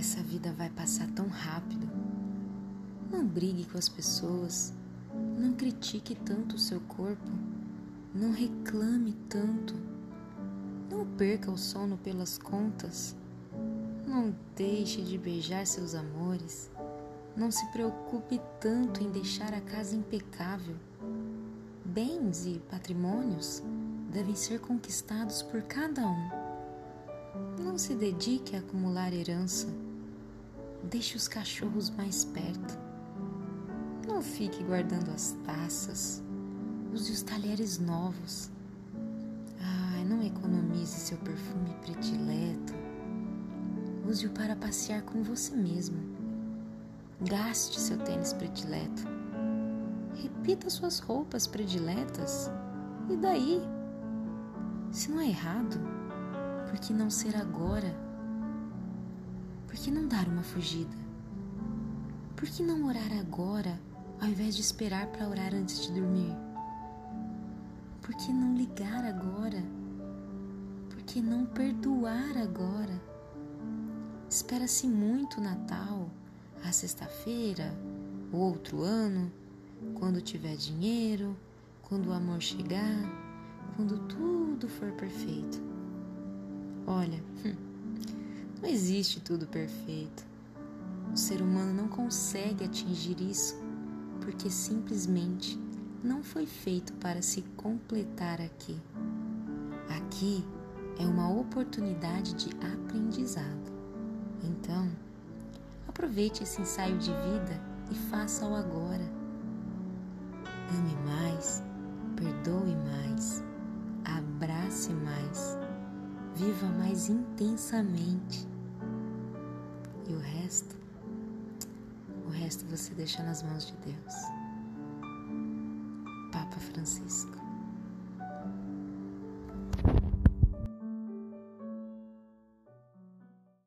Essa vida vai passar tão rápido. Não brigue com as pessoas. Não critique tanto o seu corpo. Não reclame tanto. Não perca o sono pelas contas. Não deixe de beijar seus amores. Não se preocupe tanto em deixar a casa impecável. Bens e patrimônios devem ser conquistados por cada um. Não se dedique a acumular herança. Deixe os cachorros mais perto. Não fique guardando as taças. Use os talheres novos. Ah, não economize seu perfume predileto. Use-o para passear com você mesmo. Gaste seu tênis predileto. Repita suas roupas prediletas. E daí? Se não é errado, por que não ser agora? Que não dar uma fugida? Por que não orar agora ao invés de esperar para orar antes de dormir? Por que não ligar agora? Por que não perdoar agora? Espera-se muito o Natal, a sexta-feira, o outro ano, quando tiver dinheiro, quando o amor chegar, quando tudo for perfeito. Olha, não existe tudo perfeito. O ser humano não consegue atingir isso porque simplesmente não foi feito para se completar aqui. Aqui é uma oportunidade de aprendizado. Então, aproveite esse ensaio de vida e faça-o agora. Ame mais, perdoe mais, abrace mais Viva mais intensamente. E o resto, o resto você deixa nas mãos de Deus. Papa Francisco.